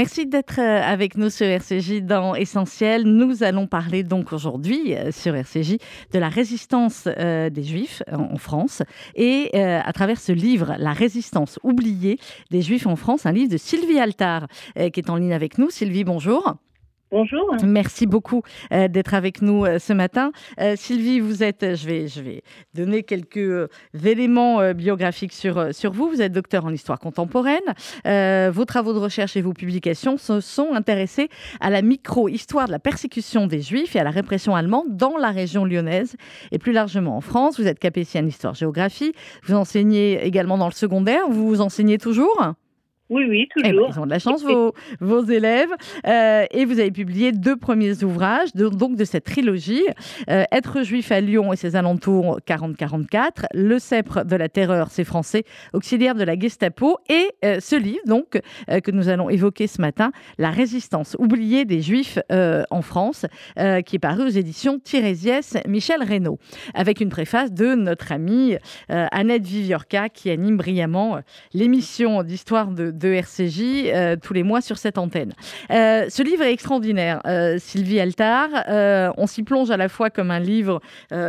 Merci d'être euh, avec nous sur RCJ dans Essentiel. Nous allons parler donc aujourd'hui euh, sur RCJ de la résistance euh, des Juifs en France et à travers ce livre, La résistance oubliée des Juifs en France, un livre de Sylvie Altar qui est en ligne avec nous. Sylvie, bonjour. Bonjour. Merci beaucoup euh, d'être avec nous euh, ce matin. Euh, Sylvie, vous êtes, je vais, je vais donner quelques éléments biographiques sur, sur vous. Vous êtes docteur en histoire contemporaine. vos travaux de recherche et vos publications se sont intéressés à la micro-histoire de la persécution des Juifs et à la répression allemande dans la région lyonnaise et plus largement en France. Vous êtes capétien histoire-géographie. Vous enseignez également dans le secondaire. Vous vous enseignez toujours? Oui, oui, eh ben, toujours. ils ont de la chance, vos, vos élèves. Euh, et vous avez publié deux premiers ouvrages, de, donc de cette trilogie euh, Être juif à Lyon et ses alentours 40-44, Le sceptre de la terreur, c'est français, auxiliaire de la Gestapo, et euh, ce livre, donc, que nous allons évoquer ce matin, La résistance oubliée des juifs en France, qui est paru aux éditions Thirésiès Michel Reynaud, avec une préface de notre amie Annette Viviorca, qui anime brillamment l'émission d'histoire de de RCJ euh, tous les mois sur cette antenne. Euh, ce livre est extraordinaire, euh, Sylvie Altar. on s'y plonge à la fois comme un livre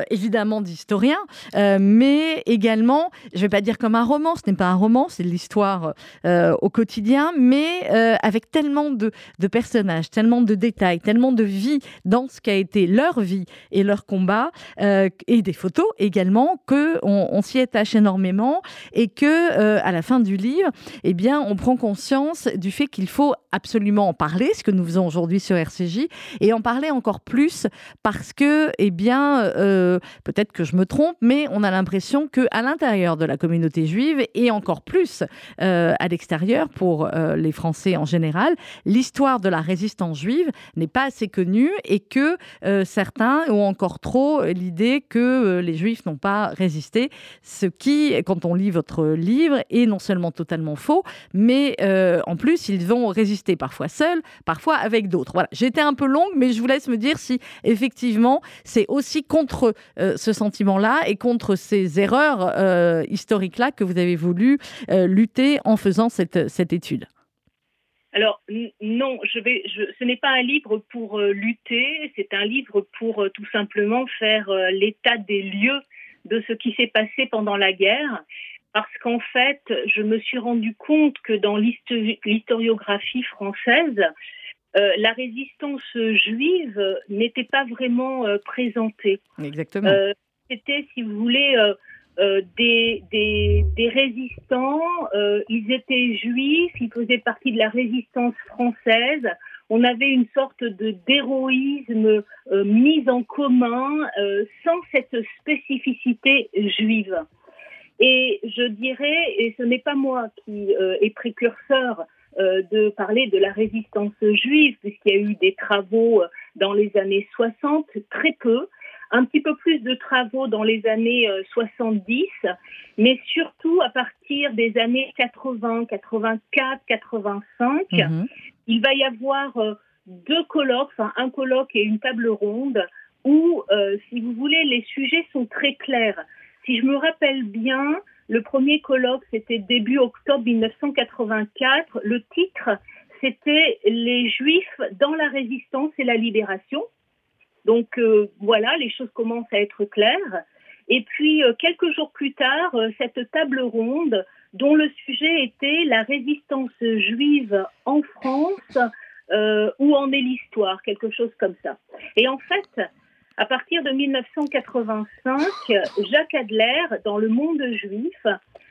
évidemment d'historien, mais également, je ne vais pas dire comme un roman, ce n'est pas un roman, c'est l'histoire au quotidien, mais avec tellement de, personnages, tellement de détails, tellement de vie dans ce qu'a été leur vie et leur combat, et des photos également, que on, s'y attache énormément et que à la fin du livre, eh bien, on prend conscience du fait qu'il faut absolument en parler, ce que nous faisons aujourd'hui sur RCJ, et en parler encore plus parce que, eh bien, euh, peut-être que je me trompe, mais on a l'impression que à l'intérieur de la communauté juive et encore plus euh, à l'extérieur pour euh, les Français en général, l'histoire de la résistance juive n'est pas assez connue et que certains ont encore trop l'idée que les Juifs n'ont pas résisté, ce qui, quand on lit votre livre, est non seulement totalement faux, mais mais euh, en plus, ils vont résister parfois seuls, parfois avec d'autres. Voilà, j'étais un peu longue, mais je vous laisse me dire si effectivement c'est aussi contre euh, ce sentiment-là et contre ces erreurs euh, historiques-là que vous avez voulu lutter en faisant cette, cette étude. Alors non, je vais, ce n'est pas un livre pour lutter, c'est un livre pour tout simplement faire l'état des lieux de ce qui s'est passé pendant la guerre parce qu'en fait, je me suis rendu compte que dans l'historiographie française, euh, la résistance juive n'était pas vraiment euh, présentée. Exactement. Euh, c'était, si vous voulez, des, des, des, résistants. ils étaient juifs, ils faisaient partie de la résistance française. On avait une sorte de d'héroïsme mis en commun sans cette spécificité juive. Et je dirais, et ce n'est pas moi qui euh, est précurseur euh, de parler de la résistance juive, puisqu'il y a eu des travaux euh, dans les années 60, très peu, un petit peu plus de travaux dans les années 70, mais surtout à partir des années 80, 84, 85, il va y avoir deux colloques, enfin un colloque et une table ronde, où, si vous voulez, les sujets sont très clairs. Si je me rappelle bien, le premier colloque, c'était début octobre 1984. Le titre, c'était Les Juifs dans la résistance et la libération. Donc euh, voilà, les choses commencent à être claires. Et puis, euh, quelques jours plus tard, euh, cette table ronde, dont le sujet était la résistance juive en France, où en est l'histoire, quelque chose comme ça. Et en fait, à partir de 1985, Jacques Adler, dans Le Monde juif,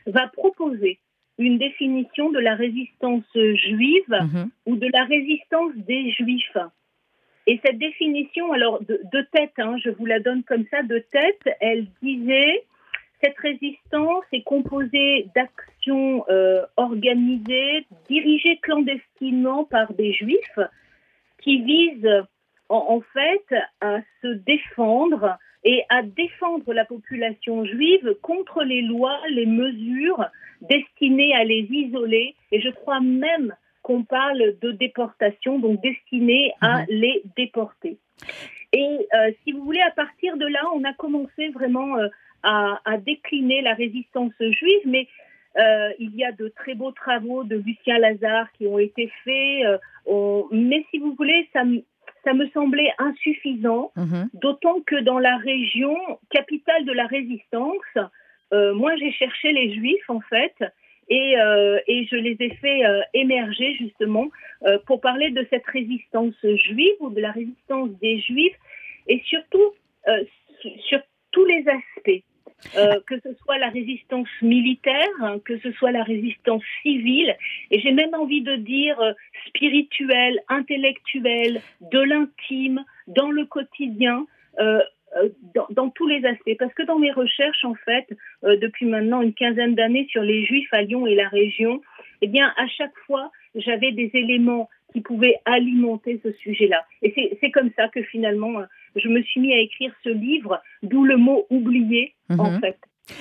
va proposer une définition de la résistance juive mhm. ou de la résistance des juifs. Et cette définition, alors de, tête, hein, je vous la donne comme ça, de tête, elle disait cette résistance est composée d'actions organisées, dirigées clandestinement par des juifs qui visent en, fait à se défendre et à défendre la population juive contre les lois, les mesures destinées à les isoler. Et je crois même qu'on parle de déportation, donc destinées à mhm. les déporter. Et euh, si vous voulez, à partir de là, on a commencé vraiment euh, à, décliner la résistance juive, mais euh, il y a de très beaux travaux de Lucien Lazare qui ont été faits. mais si vous voulez, ça, ça me semblait insuffisant, mhm. d'autant que dans la région capitale de la résistance, euh, moi j'ai cherché les juifs en fait, et, euh, et je les ai fait euh, émerger justement pour parler de cette résistance juive ou de la résistance des juifs, et surtout sur tous les aspects. Euh, que ce soit la résistance militaire, que ce soit la résistance civile, et j'ai même envie de dire euh, spirituelle, intellectuelle, de l'intime, dans le quotidien. Euh, dans, dans, tous les aspects. Parce que dans mes recherches, en fait, depuis maintenant une quinzaine d'années sur les Juifs à Lyon et la région, eh bien, à chaque fois, j'avais des éléments qui pouvaient alimenter ce sujet-là. Et c'est comme ça que finalement, je me suis mis à écrire ce livre, d'où le mot oublié, en mhm. fait.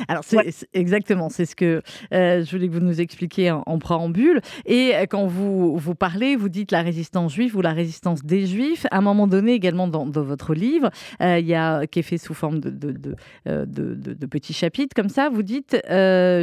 Alors, c'est exactement, c'est ce que euh, je voulais que vous nous expliquiez en, préambule. Et euh, quand vous, vous parlez, vous dites la résistance juive ou la résistance des juifs. À un moment donné, également dans, votre livre, euh, il y a, qui est fait sous forme de, de, de, petits chapitres comme ça, vous dites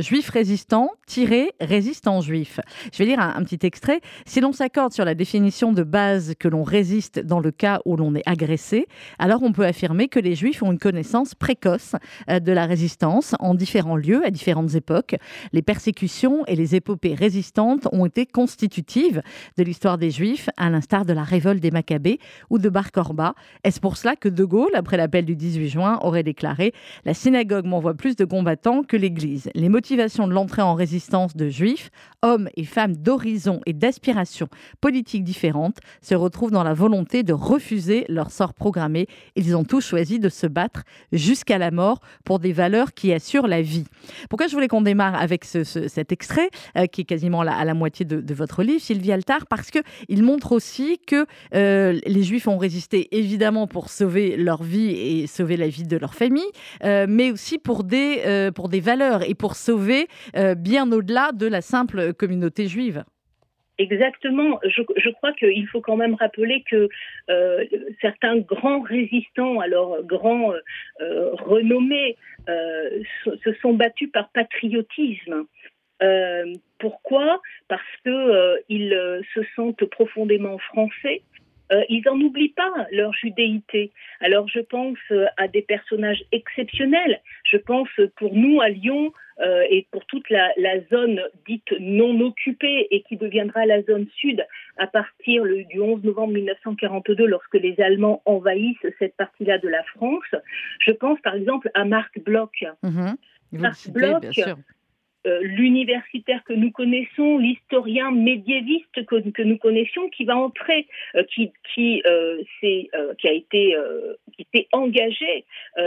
juif résistant, tiré résistant juif. Je vais lire un, un petit extrait. Si l'on s'accorde sur la définition de base que l'on résiste dans le cas où l'on est agressé, alors on peut affirmer que les juifs ont une connaissance précoce de la résistance en différents lieux, à différentes époques. Les persécutions et les épopées résistantes ont été constitutives de l'histoire des Juifs, à l'instar de la révolte des Maccabées ou de Bar Korba. Est-ce pour cela que De Gaulle, après l'appel du 18 juin, aurait déclaré La synagogue m'envoie plus de combattants que l'Église Les motivations de l'entrée en résistance de Juifs, hommes et femmes d'horizons et d'aspirations politiques différentes, se retrouvent dans la volonté de refuser leur sort programmé. Ils ont tous choisi de se battre jusqu'à la mort pour des valeurs qui sur la vie. Pourquoi je voulais qu'on démarre avec cet extrait, euh, qui est quasiment à la moitié de, votre livre, Sylvie Altar, parce qu'il montre aussi que euh, les Juifs ont résisté évidemment pour sauver leur vie et sauver la vie de leur famille, euh, mais aussi pour des valeurs et pour sauver bien au-delà de la simple communauté juive. Exactement. Je, crois qu'il faut quand même rappeler que euh, certains grands résistants, alors grands euh, renommés, euh, se sont battus par patriotisme. Pourquoi? Parce que euh, ils se sentent profondément français. ils n'en oublient pas leur judéité. Alors je pense à des personnages exceptionnels. Je pense pour nous à Lyon euh, et pour toute la, la, zone dite non occupée et qui deviendra la zone sud à partir le, du 11 novembre 1942 lorsque les Allemands envahissent cette partie-là de la France. Je pense par exemple à Marc Bloch. Mhm. Marc Bloch. Euh, l'universitaire que nous connaissons, l'historien médiéviste que, nous connaissions, qui va entrer, euh, euh, qui a été engagé.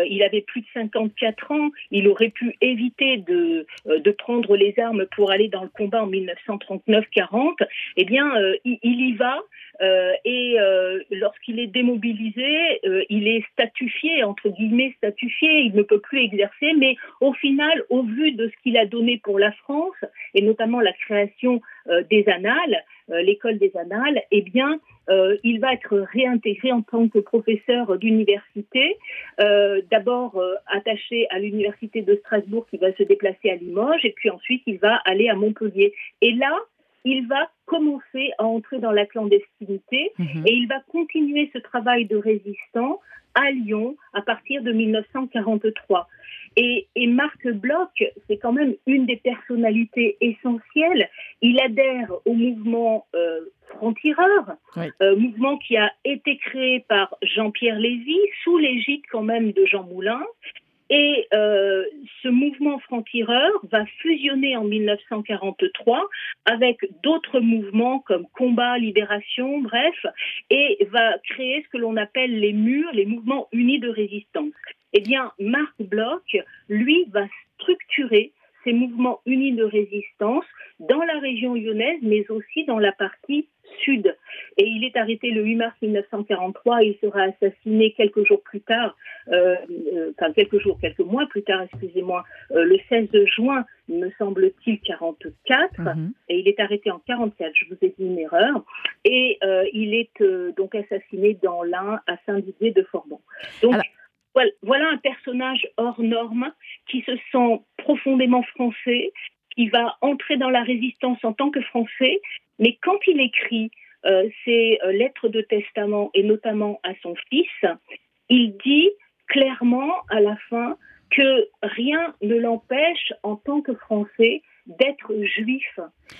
il avait plus de 54 ans. Il aurait pu éviter de prendre les armes pour aller dans le combat en 1939-40. Eh bien, il, y va. Euh, et euh, lorsqu'il est démobilisé, euh, il est statufié, entre guillemets statufié, il ne peut plus exercer, mais au final, au vu de ce qu'il a donné pour la France, et notamment la création des annales, l'école des annales, eh bien, il va être réintégré en tant que professeur d'université, d'abord attaché à l'université de Strasbourg qui va se déplacer à Limoges, et puis ensuite il va aller à Montpellier. Et là, il va commencer à entrer dans la clandestinité mhm. et il va continuer ce travail de résistant à Lyon à partir de 1943. Et, Marc Bloch, c'est quand même une des personnalités essentielles. Il adhère au mouvement euh, franc-tireur, euh, mouvement qui a été créé par Jean-Pierre Lévy sous l'égide quand même de Jean Moulin Et euh, ce mouvement franc-tireur va fusionner en 1943 avec d'autres mouvements comme Combat, Libération, bref, et va créer ce que l'on appelle les murs, les mouvements unis de résistance. Eh bien, Marc Bloch, lui, va structurer ces mouvements unis de résistance dans la région lyonnaise, mais aussi dans la partie sud. Et il est arrêté le 8 mars 1943 il sera assassiné quelques jours plus tard, euh, euh, enfin quelques jours, quelques mois plus tard, excusez-moi, euh, le 16 juin, me semble-t-il, 44. Mhm. Et il est arrêté en 44, je vous ai dit une erreur. Et il est donc assassiné dans l'Ain à Saint-Didier de Forbon. Donc, voilà un personnage hors norme qui se sent profondément français, qui va entrer dans la résistance en tant que français, mais quand il écrit euh, ses euh, lettres de testament et notamment à son fils, il dit clairement à la fin que rien ne l'empêche en tant que Français d'être juif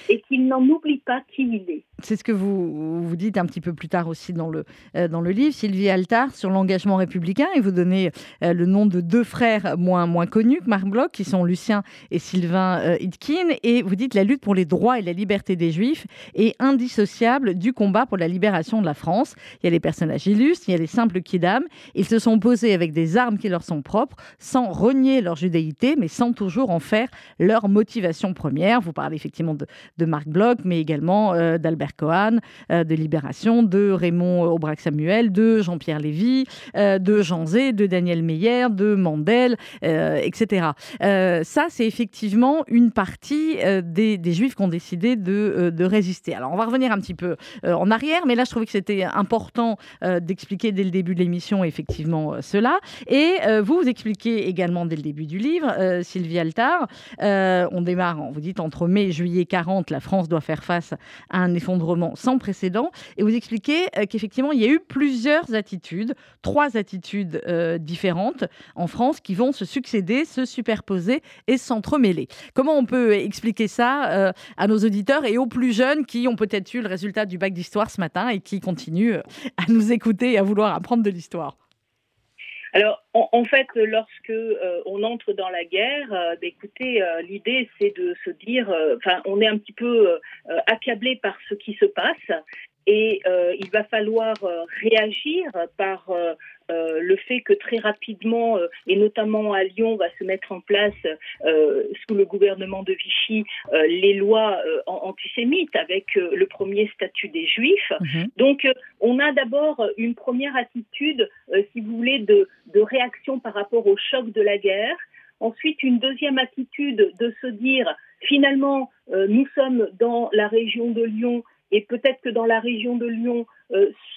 et qu'il n'en oublie pas qui il est. C'est ce que vous, vous dites un petit peu plus tard aussi dans le, euh, dans le livre, Sylvie Altar, sur l'engagement républicain, et vous donnez euh, le nom de deux frères moins, moins connus que Marc Bloch, qui sont Lucien et Sylvain euh, Hitkin, et vous dites la lutte pour les droits et la liberté des Juifs est indissociable du combat pour la libération de la France. Il y a les personnages illustres, il y a les simples kidam, ils se sont posés avec des armes qui leur sont propres, sans renier leur judéité, mais sans toujours en faire leur motivation première. Vous parlez effectivement de, Marc Bloch, mais également d'Albert Cohen, euh, de Libération, de Raymond Aubrac Samuel, de Jean-Pierre Lévy, euh, de Jean Zé, de Daniel Meyer, de Mandel, euh, etc. ça, c'est effectivement une partie des, Juifs qui ont décidé de, résister. Alors, on va revenir un petit peu en arrière, mais là, je trouvais que c'était important d'expliquer dès le début de l'émission, effectivement, cela. Et vous, vous expliquez également dès le début du livre, Sylvie Altar, on démarre, vous dites, entre mai et juillet 40, la France doit faire face à un effondrement sans précédent. Et vous expliquez euh, qu'effectivement, il y a eu plusieurs attitudes, trois attitudes euh, différentes en France qui vont se succéder, se superposer et s'entremêler. Comment on peut expliquer ça euh, à nos auditeurs et aux plus jeunes qui ont peut-être eu le résultat du bac d'histoire ce matin et qui continuent à nous écouter et à vouloir apprendre de l'histoire? Alors, en, fait, lorsque euh, on entre dans la guerre, euh, écoutez, euh, l'idée c'est de se dire, enfin, on est un petit peu accablé par ce qui se passe, et il va falloir réagir par euh, le fait que très rapidement, euh, et notamment à Lyon, va se mettre en place, euh, sous le gouvernement de Vichy, les lois antisémites avec le premier statut des Juifs. Mhm. Donc, on a d'abord une première attitude, si vous voulez, de, de réaction par rapport au choc de la guerre. Ensuite, une deuxième attitude de se dire, finalement, nous sommes dans la région de Lyon et peut-être que dans la région de Lyon,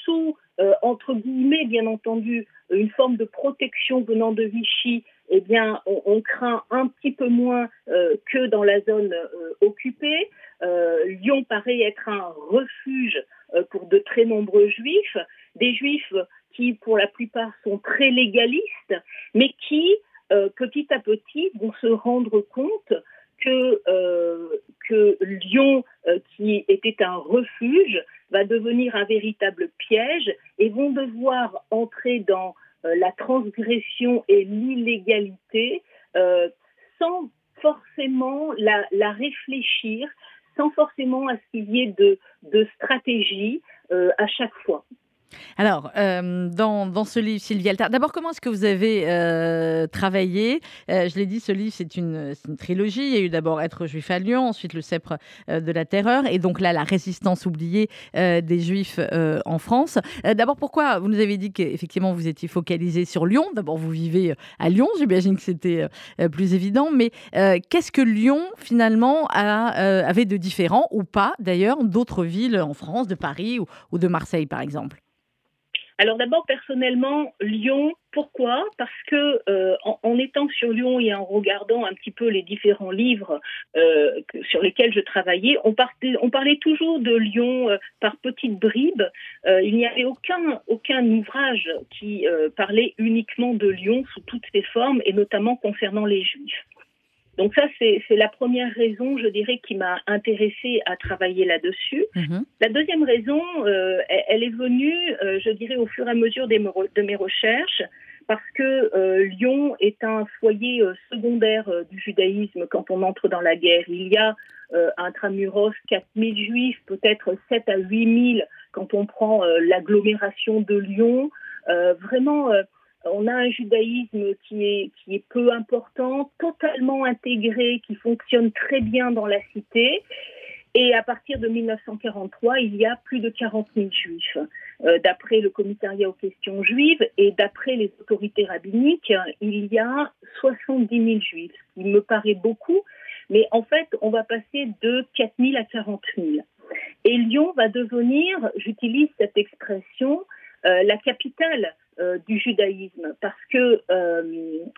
sous euh, entre guillemets, bien entendu, une forme de protection venant de Vichy, eh bien, on, craint un petit peu moins euh, que dans la zone euh, occupée. Lyon paraît être un refuge pour de très nombreux juifs, des juifs qui, pour la plupart, sont très légalistes, mais qui, petit à petit, vont se rendre compte que, que Lyon, qui était un refuge, va devenir un véritable piège et vont devoir entrer dans euh, la transgression et l'illégalité euh, sans forcément la, réfléchir, sans forcément à ce qu'il y ait de, stratégie euh, à chaque fois. Alors, euh, dans, ce livre, Sylvie Altar, d'abord, comment est-ce que vous avez euh, travaillé? Euh, Je l'ai dit, ce livre, c'est une, trilogie. Il y a eu d'abord Être juif à Lyon, ensuite Le sceptre de la terreur, et donc là, la résistance oubliée des juifs en France. d'abord, pourquoi Vous nous avez dit qu'effectivement, vous étiez focalisé sur Lyon? D'abord, vous vivez à Lyon, j'imagine que c'était plus évident, mais qu'est-ce que Lyon, finalement, avait de différent, ou pas d'ailleurs, d'autres villes en France, de Paris ou de Marseille, par exemple? Alors d'abord, personnellement, Lyon, pourquoi? Parce que euh, en, étant sur Lyon et en regardant un petit peu les différents livres euh, sur lesquels je travaillais, on, parlait toujours de Lyon euh, par petites bribes. il n'y avait aucun, aucun ouvrage qui parlait uniquement de Lyon sous toutes ses formes et notamment concernant les Juifs. Donc ça, c'est la première raison, je dirais, qui m'a intéressée à travailler là-dessus. Mhm. La deuxième raison, euh, elle, est venue, euh, je dirais, au fur et à mesure de mes recherches, parce que Lyon est un foyer secondaire du judaïsme quand on entre dans la guerre. Il y a intramuros 4000 juifs, peut-être 7 à 8000 quand on prend l'agglomération de Lyon. vraiment on a un judaïsme qui est, peu important, totalement intégré, qui fonctionne très bien dans la cité. Et à partir de 1943, il y a plus de 40 000 juifs. Euh, d'après le commissariat aux questions juives et d'après les autorités rabbiniques, il y a 70 000 juifs, ce qui me paraît beaucoup, mais en fait, on va passer de 4 000 à 40 000. Et Lyon va devenir, j'utilise cette expression, euh, la capitale euh, du judaïsme, parce que euh,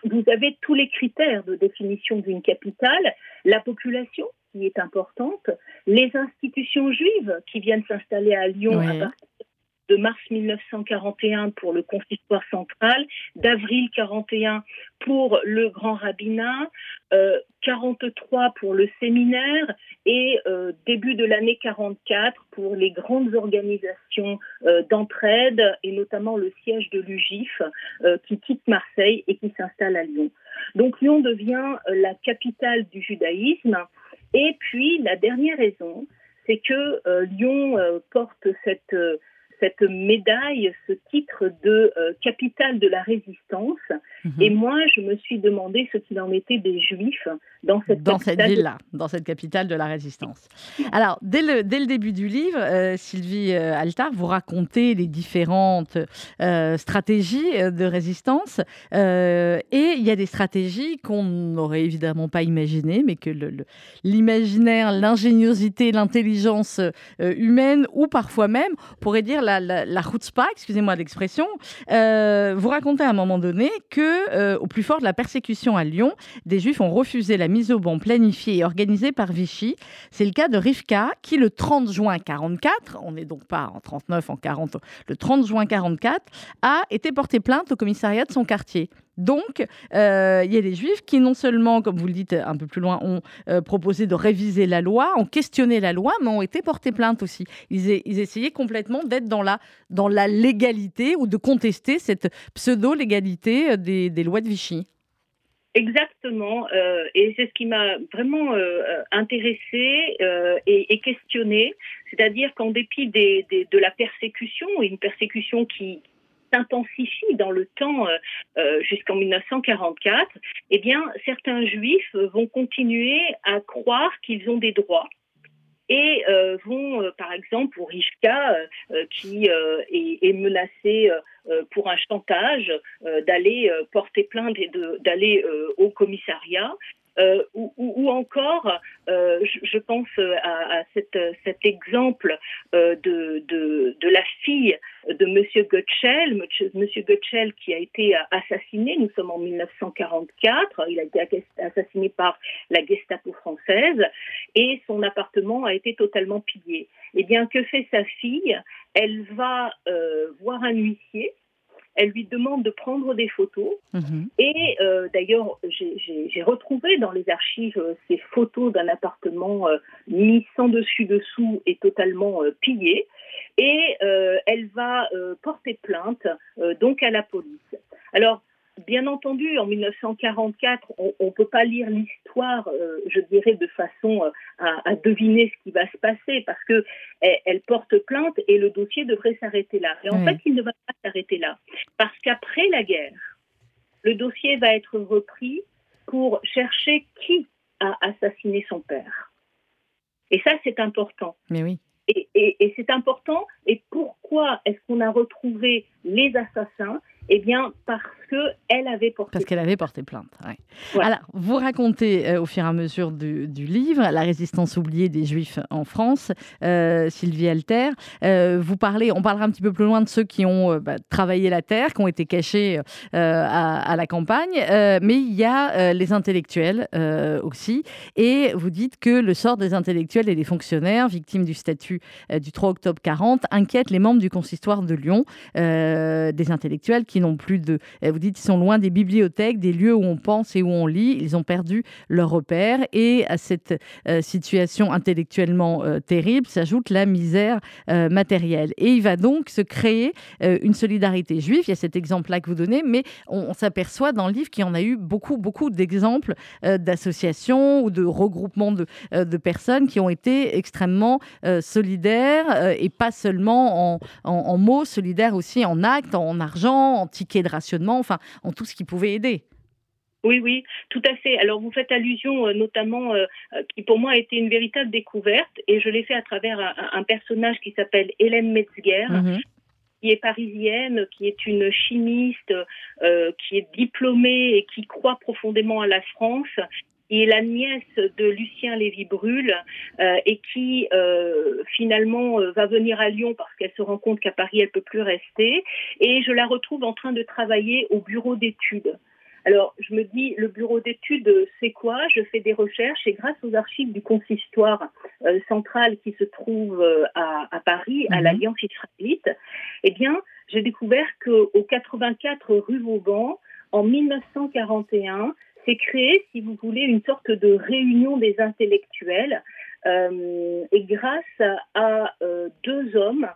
vous avez tous les critères de définition d'une capitale, la population qui est importante, les institutions juives qui viennent s'installer à Lyon à partir de mars 1941 pour le consistoire central, d'avril 41 pour le grand rabbinat, 43 euh, pour le séminaire et euh, début de l'année 44 pour les grandes organisations euh, d'entraide et notamment le siège de l'UGIF qui quitte Marseille et qui s'installe à Lyon. Donc Lyon devient la capitale du judaïsme. Et puis la dernière raison, c'est que Lyon porte cette cette médaille, ce titre de euh, capitale de la résistance. Mhm. Et moi, je me suis demandé ce qu'il en était des Juifs dans cette dans cette ville-là, dans cette capitale de la résistance. Alors, dès le, dès le début du livre, euh, Sylvie euh, Altar, vous racontez les différentes stratégies de résistance. et il y a des stratégies qu'on n'aurait évidemment pas imaginées, mais que l'imaginaire, l'ingéniosité, l'intelligence humaine, ou parfois même, pourrait dire la, la, chutzpah, excusez-moi l'expression, euh, vous racontez à un moment donné que, euh, au plus fort de la persécution à Lyon, des Juifs ont refusé la mise au banc planifiée et organisée par Vichy. C'est le cas de Rivka, qui le 30 juin 44, on n'est donc pas en 39, en 40, le 30 juin 44, a été porté plainte au commissariat de son quartier. Donc, euh, il y a des juifs qui, non seulement, comme vous le dites un peu plus loin, ont euh, proposé de réviser la loi, ont questionné la loi, mais ont été portés plainte aussi. Ils, essayaient complètement d'être dans la, légalité ou de contester cette pseudo-légalité euh, des, lois de Vichy. Exactement, et c'est ce qui m'a vraiment intéressée et, et questionnée, c'est-à-dire qu'en dépit de la persécution, une persécution qui, s'intensifie dans le temps euh, euh, jusqu'en 1944, eh bien, certains juifs vont continuer à croire qu'ils ont des droits et euh, vont, par exemple, pour Rishka, qui est, menacé pour un chantage, d'aller porter plainte et d'aller au commissariat. Euh, ou, ou, encore, euh, je, je, pense à, à cette, cet exemple euh, de, de, de, la fille de Monsieur Gottschel, Monsieur Gottschel qui a été assassiné, nous sommes en 1944, il a été assassiné par la Gestapo française et son appartement a été totalement pillé. Eh bien, que fait sa fille? Elle va euh, voir un huissier elle lui demande de prendre des photos. Mhm. Et euh, d'ailleurs, j'ai retrouvé dans les archives euh, ces photos d'un appartement euh, mis sans dessus-dessous et totalement pillé. Et elle va porter plainte donc à la police. Alors, Bien entendu, en 1944, on ne peut pas lire l'histoire, euh, je dirais, de façon euh, à, deviner ce qui va se passer, parce que elle, porte plainte et le dossier devrait s'arrêter là. Et en fait, il ne va pas s'arrêter là, parce qu'après la guerre, le dossier va être repris pour chercher qui a assassiné son père. Et ça, c'est important. Mais oui. Et, et c'est important. Et pourquoi est-ce qu'on a retrouvé les assassins? Eh bien, parce qu'elle avait porté Parce qu'elle avait porté plainte. Alors, vous racontez euh, au fur et à mesure du, livre la résistance oubliée des Juifs en France, euh, Sylvie Alter. Euh, vous parlez, on parlera un petit peu plus loin de ceux qui ont bah, travaillé la terre, qui ont été cachés à, la campagne, mais il y a les intellectuels aussi. Et vous dites que le sort des intellectuels et des fonctionnaires victimes du statut du 3 octobre 40 inquiète les membres du consistoire de Lyon, des intellectuels qui qui n'ont plus de. Vous dites, ils sont loin des bibliothèques, des lieux où on pense et où on lit. Ils ont perdu leur repère. Et à cette situation intellectuellement terrible s'ajoute la misère matérielle. Et il va donc se créer une solidarité juive. Il y a cet exemple-là que vous donnez, mais on, s'aperçoit dans le livre qu'il y en a eu beaucoup, beaucoup d'exemples d'associations ou de regroupements de, personnes qui ont été extrêmement solidaires et pas seulement en, mots, solidaires aussi en actes, en argent, en tickets de rationnement, enfin en tout ce qui pouvait aider. Oui, oui, tout à fait. Alors vous faites allusion euh, notamment, euh, euh, qui pour moi a été une véritable découverte, et je l'ai fait à travers un, personnage qui s'appelle Hélène Metzger, mhm. qui est parisienne, qui est une chimiste, qui est diplômée et qui croit profondément à la France est la nièce de Lucien Lévy-Bruhl euh, et qui euh, finalement euh, va venir à Lyon parce qu'elle se rend compte qu'à Paris elle peut plus rester et je la retrouve en train de travailler au bureau d'études. Alors je me dis le bureau d'études c'est quoi? Je fais des recherches et grâce aux archives du consistoire central qui se trouve à, à, Paris à mhm. l'Alliance israélite, eh bien j'ai découvert qu'au 84 rue Vauban en 1941 c'est créé, si vous voulez, une sorte de réunion des intellectuels. Euh, et grâce à euh, deux hommes,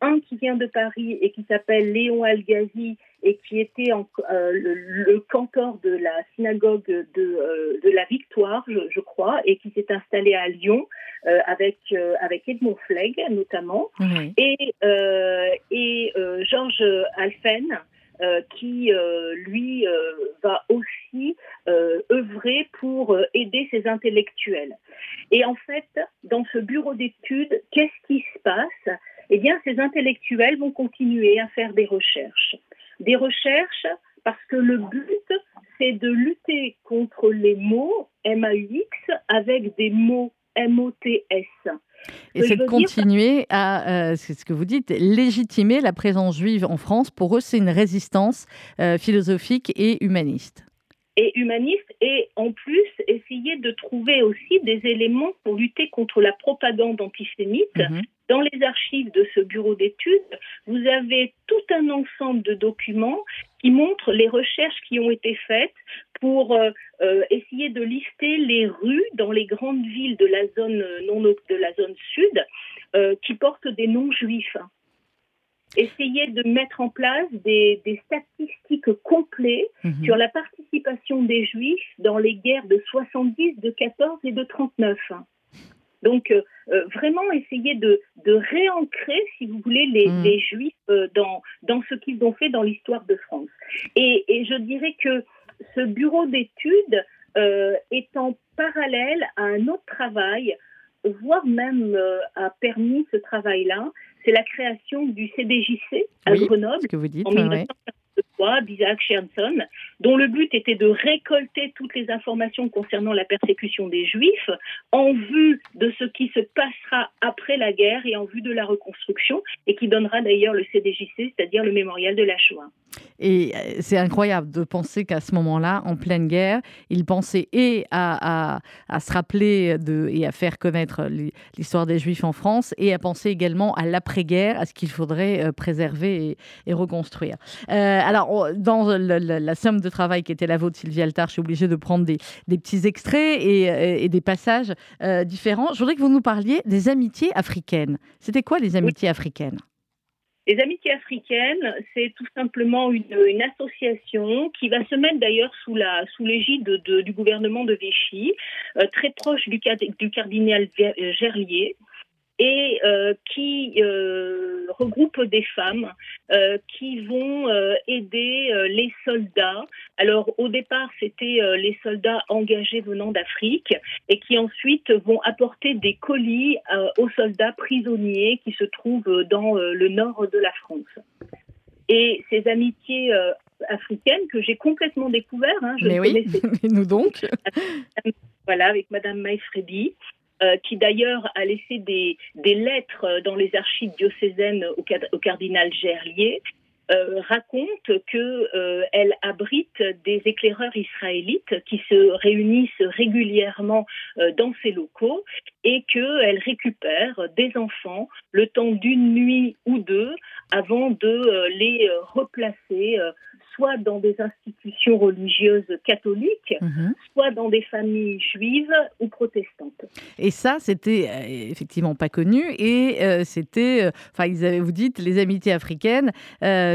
un qui vient de Paris et qui s'appelle Léon Algazi et qui était euh, le, cantor de la synagogue de, la Victoire, je, crois, et qui s'est installé à Lyon avec, avec Edmond Flegg notamment, et, et Georges Alphen, euh, qui, euh, lui, euh, va aussi œuvrer pour aider ces intellectuels. Et en fait, dans ce bureau d'études, qu'est-ce qui se passe? Eh bien, ces intellectuels vont continuer à faire des recherches. Des recherches parce que le but, c'est de lutter contre les mots MAUX avec des mots MOTS. Et c'est de continuer à, euh, c'est ce que vous dites, légitimer la présence juive en France. Pour eux, c'est une résistance euh, philosophique et humaniste. Et humaniste, et en plus, essayer de trouver aussi des éléments pour lutter contre la propagande antisémite. Mhm. Dans les archives de ce bureau d'études, vous avez tout un ensemble de documents qui montrent les recherches qui ont été faites pour euh, euh, essayer de lister les rues dans les grandes villes de la zone euh, non de la zone sud qui portent des noms juifs. Essayer de mettre en place des, statistiques complètes mhm. sur la participation des juifs dans les guerres de 70, de 14 et de 39. Donc, vraiment essayer de, réancrer, si vous voulez, les, mhm. juifs dans, dans ce qu'ils ont fait dans l'histoire de France. Et, et, je dirais que ce bureau d'études euh, est en parallèle à un autre travail, voire même euh, a permis ce travail-là, c'est la création du CDJC à Grenoble que vous dites, en 1953 d'Isaac Sherson, dont le but était de récolter toutes les informations concernant la persécution des Juifs en vue de ce qui se passera après la guerre et en vue de la reconstruction, et qui donnera d'ailleurs le CDJC, c'est-à-dire le mémorial de la Shoah. Et euh, c'est incroyable de penser qu'à ce moment-là, en pleine guerre, il pensait et à, se rappeler et à faire connaître l'histoire des Juifs en France, et à penser également à l'après-guerre, à ce qu'il faudrait euh, préserver et, reconstruire. Euh, alors, dans la, somme de travail qui était la vôtre, Sylvie Altar, je suis obligée de prendre des, petits extraits et, des passages différents. Je voudrais que vous nous parliez des amitiés africaines. C'était quoi les amitiés africaines? Les Amitiés africaines, c'est tout simplement une, association qui va se mettre d'ailleurs sous la sous l'égide du gouvernement de Vichy, euh, très proche du, du cardinal Gerlier, et euh, qui euh, regroupe des femmes euh, qui vont aider les soldats. Alors au départ, c'était les soldats engagés venant d'Afrique et qui ensuite vont apporter des colis aux soldats prisonniers qui se trouvent dans le nord de la France. Et ces amitiés africaines que j'ai complètement découvertes, hein, je Mais oui, nous donc. Voilà, avec Madame Maïfredi. Euh, qui d'ailleurs a laissé des, lettres dans les archives diocésaines au, cardinal Gerlier. Raconte que elle abrite des éclaireurs israélites qui se réunissent régulièrement dans ses locaux et qu'elle récupère des enfants le temps d'une nuit ou deux avant de les replacer soit dans des institutions religieuses catholiques, mhm. soit dans des familles juives ou protestantes. Et ça, c'était euh, effectivement pas connu. Et euh, c'était, euh, enfin, vous dites, les amitiés africaines,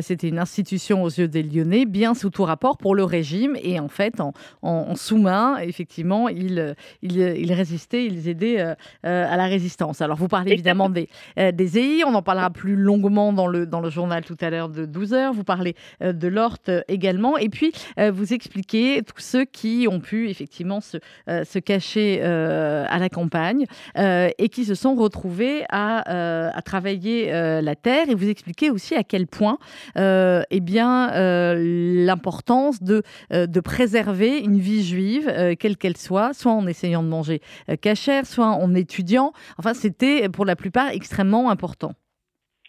c'était une institution aux yeux des Lyonnais, bien sous tout rapport pour le régime. Et en fait, en, sous-main, effectivement, ils, ils, résistaient, ils aidaient à la résistance. Alors, vous parlez évidemment des, des EI, on en parlera plus longuement dans le, dans le journal tout à l'heure de 12 heures. Vous parlez de l'ORT euh, également. Et puis, euh, vous expliquez tous ceux qui ont pu effectivement se, euh, se cacher à la campagne et qui se sont retrouvés à, à travailler la terre. Et vous expliquez aussi à quel point eh bien, l'importance de, de préserver une vie juive, quelle qu'elle soit, soit en essayant de manger cachère, soit en étudiant. Enfin, c'était pour la plupart extrêmement important.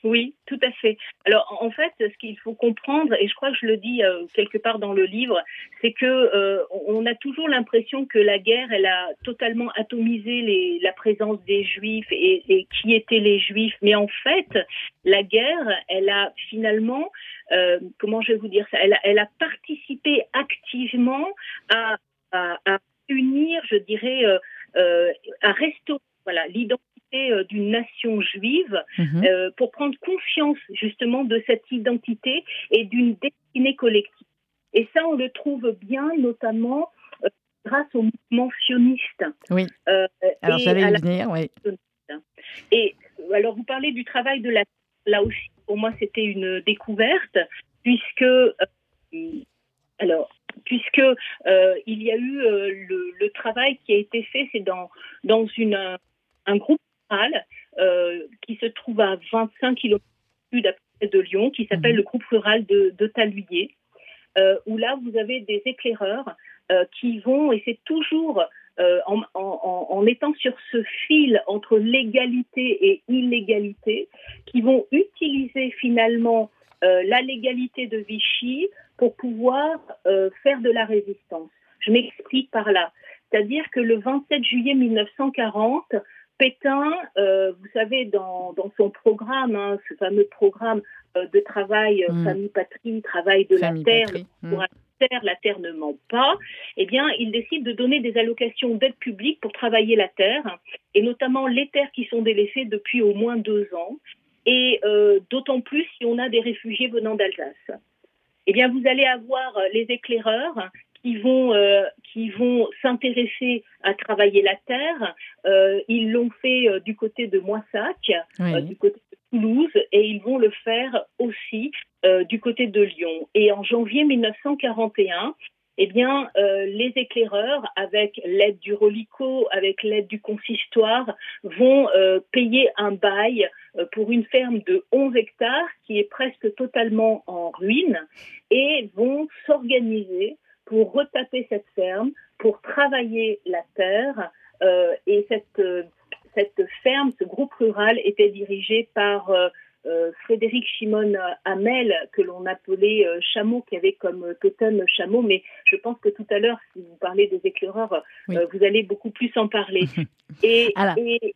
Oui, tout à fait. Alors en fait, ce qu'il faut comprendre, et je crois que je le dis euh, quelque part dans le livre, c'est que euh, on a toujours l'impression que la guerre, elle a totalement atomisé la présence des Juifs et, qui étaient les Juifs. Mais en fait, la guerre, elle a finalement, euh, comment je vais vous dire ça, elle a, participé activement à, à, à unir, je dirais, à restaurer voilà l'identité euh, d'une nation juive mhm. euh, pour prendre conscience justement de cette identité et d'une destinée collective. Et ça, on le trouve bien notamment euh, grâce au mouvement sioniste. Oui. alors j'allais y venir, oui. Et alors vous parlez du travail de la là aussi pour moi c'était une découverte puisque alors puisque il y a eu le, le, travail qui a été fait c'est dans dans une un groupe euh, qui se trouve à 25 km de Lyon, qui s'appelle mhm. le groupe rural de, de Taluyer, euh, où là, vous avez des éclaireurs euh, qui vont, et c'est toujours en, en, en, étant sur ce fil entre légalité et illégalité, qui vont utiliser finalement la légalité de Vichy pour pouvoir faire de la résistance. Je m'explique par là. C'est-à-dire que le 27 juillet 1940, Pétain, euh, vous savez, dans, son programme, hein, ce fameux programme euh, de travail euh, mm. famille-patrie, travail de la terre, mm. pour la terre, la terre ne ment pas, eh bien, il décide de donner des allocations d'aide publique pour travailler la terre, et notamment les terres qui sont délaissées depuis au moins deux ans, et d'autant plus si on a des réfugiés venant d'Alsace. Eh bien, vous allez avoir les éclaireurs qui vont, euh, qui vont s'intéresser à travailler la terre. Euh, ils l'ont fait euh, du côté de Moissac, du côté de Toulouse, et ils vont le faire aussi du côté de Lyon. Et en janvier 1941, eh bien, les éclaireurs, avec l'aide du relico, avec l'aide du consistoire, vont payer un bail pour une ferme de 11 hectares qui est presque totalement en ruine et vont s'organiser pour retaper cette ferme, pour travailler la terre. Euh, et cette, euh, cette ferme, ce groupe rural était dirigé par euh, Frédéric Chimon Hamel, que l'on appelait Chameau, qui avait comme totem Chameau. Mais je pense que tout à l'heure, si vous parlez des éclaireurs, vous allez beaucoup plus en parler. et, et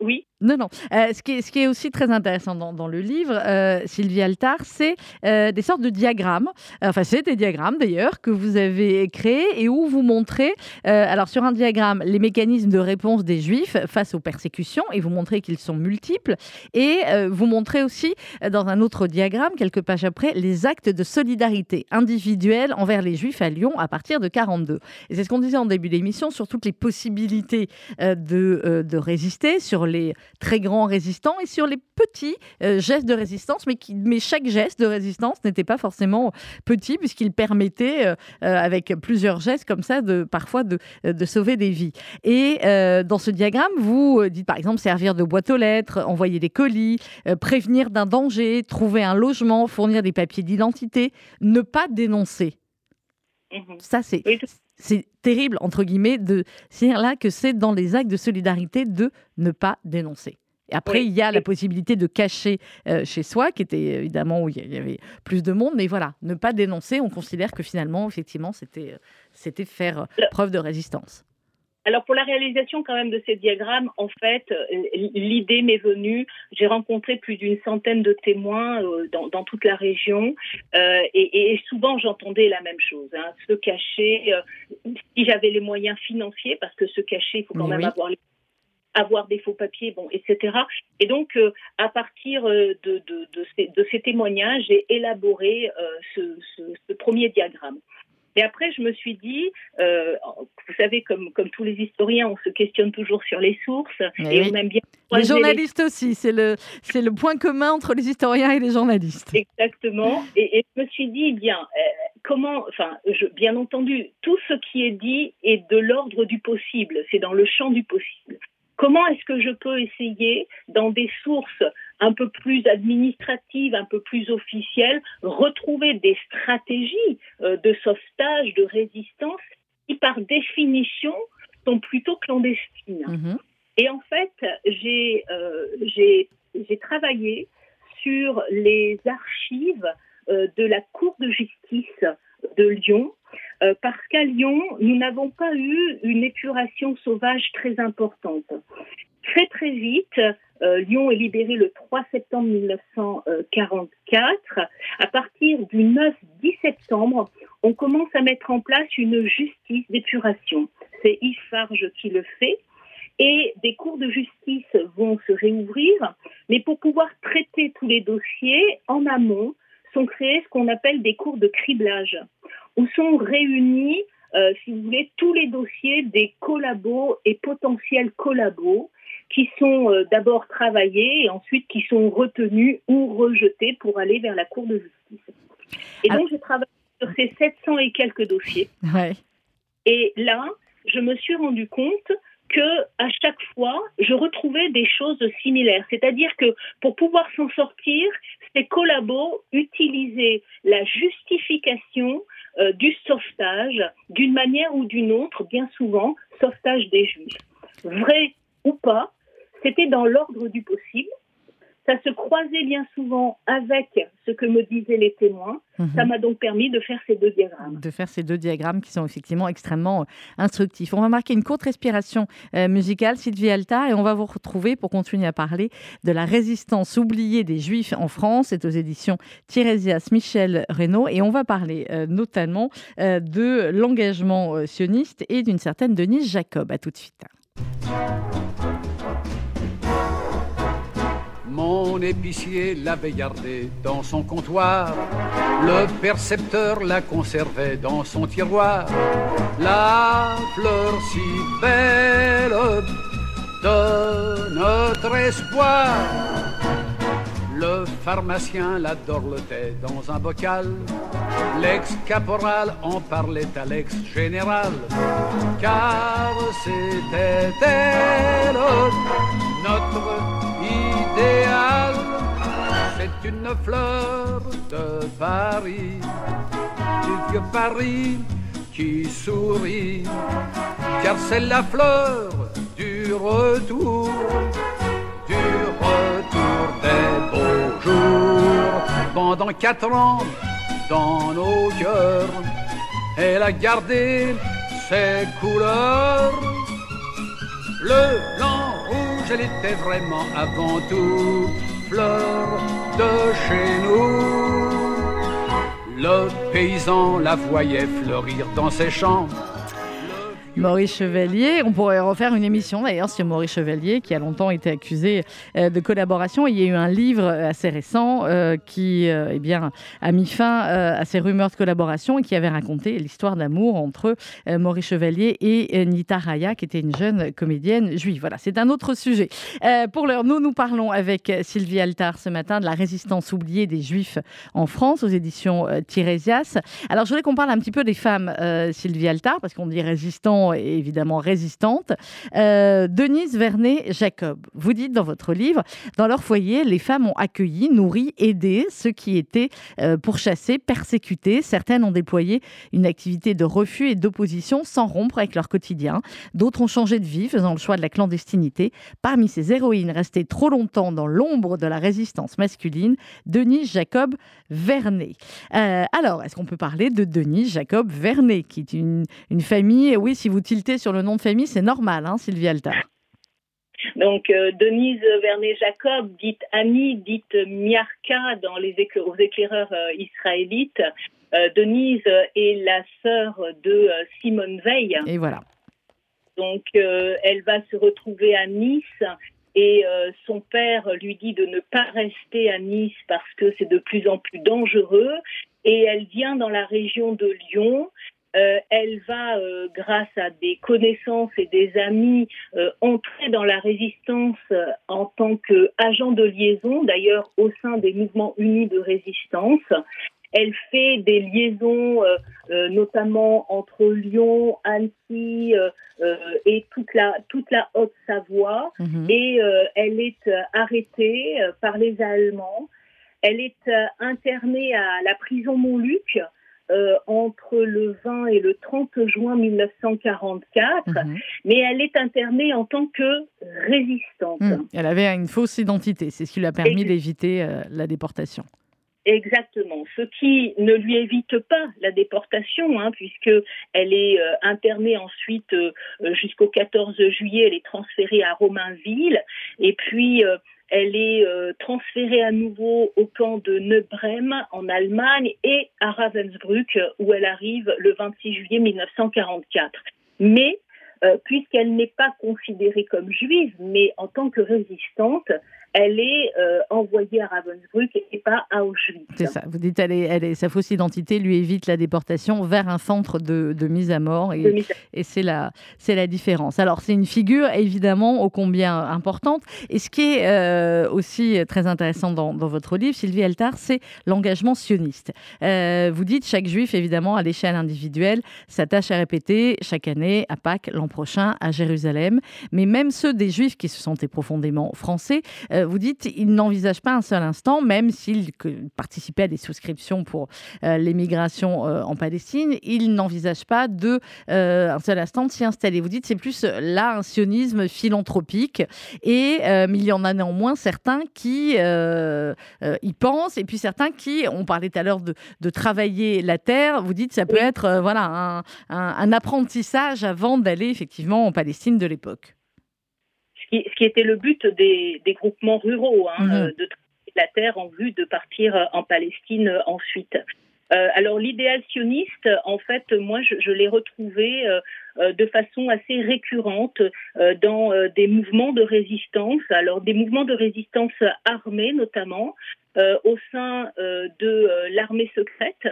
oui? Non, non. Euh, ce, qui est, aussi très intéressant dans, le livre, euh, Sylvie Altar, c'est euh, des sortes de diagrammes. Enfin, c'est des diagrammes d'ailleurs que vous avez créés et où vous montrez, alors sur un diagramme, les mécanismes de réponse des Juifs face aux persécutions et vous montrez qu'ils sont multiples. Et vous montrez aussi dans un autre diagramme, quelques pages après, les actes de solidarité individuelle envers les Juifs à Lyon à partir de 42. Et c'est ce qu'on disait en début d'émission sur toutes les possibilités de résister, sur les très grands résistants et sur les petits euh, gestes de résistance, mais, qui, mais chaque geste de résistance n'était pas forcément petit puisqu'il permettait, euh, euh, avec plusieurs gestes comme ça, de, parfois de, de sauver des vies. Et dans ce diagramme, vous dites par exemple servir de boîte aux lettres, envoyer des colis, prévenir d'un danger, trouver un logement, fournir des papiers d'identité, ne pas dénoncer. Mhm. Ça, c'est c'est terrible, entre guillemets, de dire là que c'est dans les actes de solidarité de ne pas dénoncer. Et après, il y a la possibilité de cacher chez soi, qui était évidemment où il y avait plus de monde. Mais voilà, ne pas dénoncer, on considère que finalement, effectivement, c'était c'était faire preuve de résistance. Alors pour la réalisation quand même de ces diagrammes, en fait, l'idée m'est venue. J'ai rencontré plus d'une centaine de témoins euh, dans, toute la région euh, et, souvent j'entendais la même chose. Hein, se cacher, euh, si j'avais les moyens financiers, parce que se cacher, il faut quand même avoir avoir des faux papiers, bon, etc. Et donc, à partir de, de, ces, témoignages, j'ai élaboré ce, premier diagramme. Et après, je me suis dit, euh, vous savez, comme, comme tous les historiens, on se questionne toujours sur les sources et, on aime bien. Les journalistes aussi, c'est le, c'est le point commun entre les historiens et les journalistes. Exactement. Et, je me suis dit, bien, euh, comment, enfin, je, bien entendu, tout ce qui est dit est de l'ordre du possible, c'est dans le champ du possible. Comment est-ce que je peux essayer, dans des sources un peu plus administratives, un peu plus officielles, retrouver des stratégies euh, de sauvetage, de résistance, qui par définition sont plutôt clandestines mhm. Et en fait, euh, j'ai travaillé sur les archives euh, de la Cour de justice de Lyon, euh, parce qu'à Lyon, nous n'avons pas eu une épuration sauvage très importante. Très très vite, euh, Lyon est libéré le 3 septembre 1944. À partir du 9-10 septembre, on commence à mettre en place une justice d'épuration. C'est Ifarge qui le fait. Et des cours de justice vont se réouvrir, mais pour pouvoir traiter tous les dossiers en amont, sont créés ce qu'on appelle des cours de criblage où sont réunis, euh, si vous voulez, tous les dossiers des collabos et potentiels collabos qui sont euh, d'abord travaillés et ensuite qui sont retenus ou rejetés pour aller vers la Cour de justice. Et donc, je travaille sur ces 700 et quelques dossiers. Et là, je me suis rendu compte que à chaque fois, je retrouvais des choses similaires. C'est-à-dire que pour pouvoir s'en sortir, ces collabos utilisaient la justification euh, du sauvetage, d'une manière ou d'une autre, bien souvent, sauvetage des juifs. Vrai ou pas, c'était dans l'ordre du possible, ça se croisait bien souvent avec ce que me disaient les témoins. Mhm. Ça m'a donc permis de faire ces deux diagrammes. De faire ces deux diagrammes qui sont effectivement extrêmement euh, instructifs. On va marquer une courte respiration euh, musicale, Sylvie Alta, et on va vous retrouver pour continuer à parler de la résistance oubliée des Juifs en France. C'est aux éditions Tirésias Michel Reynaud. Et on va parler euh, notamment de l'engagement sioniste et d'une certaine Denise Jacob. À tout de suite. Mon épicier l'avait gardé dans son comptoir, le percepteur la conservait dans son tiroir. La fleur si belle de notre espoir. Le pharmacien la dorlotait dans un bocal. L'ex-caporal en parlait à l'ex-général. Car c'était elle, notre idéal, c'est une fleur de Paris, du vieux Paris qui sourit, car c'est la fleur du retour, du retour des beaux jours. Pendant quatre ans, dans nos cœurs, elle a gardé ses couleurs, le blanc elle était vraiment avant tout fleur de chez nous. Le paysan la voyait fleurir dans ses champs Maurice Chevalier. On pourrait refaire une émission d'ailleurs sur Maurice Chevalier qui a longtemps été accusé euh, de collaboration. Il y a eu un livre assez récent euh, qui euh, eh bien, a mis fin à ces rumeurs de collaboration et qui avait raconté l'histoire d'amour entre Maurice Chevalier et Nita Raya qui était une jeune comédienne juive. Voilà, c'est un autre sujet. pour l'heure, nous nous parlons avec Sylvie Altar ce matin de la résistance oubliée des Juifs en France aux éditions Tirésias. Alors je voulais qu'on parle un petit peu des femmes, Sylvie Altar, parce qu'on dit résistant également évidemment résistante. Denise Vernet-Jacob, vous dites dans votre livre, dans leur foyer, les femmes ont accueilli, nourri, aidé ceux qui étaient pourchassés, persécutés. Certaines ont déployé une activité de refus et d'opposition sans rompre avec leur quotidien. D'autres ont changé de vie, faisant le choix de la clandestinité. Parmi ces héroïnes restées trop longtemps dans l'ombre de la résistance masculine, Denise Jacob Vernet. Euh, alors, est-ce qu'on peut parler de Denise Jacob Vernet, qui est une, famille, oui, si vous tiltez sur le nom de famille, c'est normal, hein, Sylvie Altar donc euh, Denise Vernet-Jacob, dite Annie, dite Miarka dans les aux éclaireurs euh, israélites. Denise est la sœur de Simone Veil. Et voilà. Donc elle va se retrouver à Nice et euh, son père lui dit de ne pas rester à Nice parce que c'est de plus en plus dangereux. Et elle vient dans la région de Lyon. Euh, elle va, euh, grâce à des connaissances et des amis, entrer dans la résistance en tant qu'agent de liaison, d'ailleurs au sein des mouvements unis de résistance. Elle fait des liaisons, euh, euh, notamment entre Lyon, Annecy euh, et toute la, toute la Haute-Savoie. Mhm. Et elle est arrêtée par les Allemands. Elle est internée à la prison Montluc. Entre le 20 et le 30 juin 1944, mhm. mais elle est internée en tant que résistante. Hmm. Elle avait une fausse identité, c'est ce qui lui a permis d'éviter la déportation. Exactement. Ce qui ne lui évite pas la déportation, hein, puisque elle est euh, internée ensuite euh, jusqu'au 14 juillet. Elle est transférée à Romainville et puis euh, elle est transférée à nouveau au camp de Neubrem en Allemagne et à Ravensbrück où elle arrive le 26 juillet 1944. Mais puisqu'elle n'est pas considérée comme juive, mais en tant que résistante, elle est euh, envoyée à Ravensbrück et pas à Auschwitz. C'est ça. Vous dites, elle est, elle est, sa fausse identité lui évite la déportation vers un centre de, mise à mort. Et, et c'est la, c'est la différence. Alors, c'est une figure évidemment ô combien importante. Et ce qui est euh, aussi très intéressant dans, votre livre, Sylvie Eltar, c'est l'engagement sioniste. Euh, vous dites, chaque juif, évidemment, à l'échelle individuelle, s'attache à répéter chaque année, à Pâques, l'an prochain, à Jérusalem. Mais même ceux des juifs qui se sentaient profondément français, vous dites, il n'envisage pas un seul instant, même s'il participait à des souscriptions pour euh, l'émigration euh, en Palestine, il n'envisage pas de euh, un seul instant de s'y installer. Vous dites, c'est plus là un sionisme philanthropique, et mais il y en a néanmoins certains qui y pensent, et puis certains qui, on parlait tout à l'heure de, travailler la terre. Vous dites, ça peut être voilà un apprentissage avant d'aller effectivement en Palestine de l'époque ce qui, était le but des, groupements ruraux, hein, euh, de la terre en vue de partir euh, en Palestine euh, ensuite. alors l'idéal sioniste, en fait, moi je, l'ai retrouvé de façon assez récurrente dans des mouvements de résistance, alors des mouvements de résistance armés notamment, au sein de l'armée secrète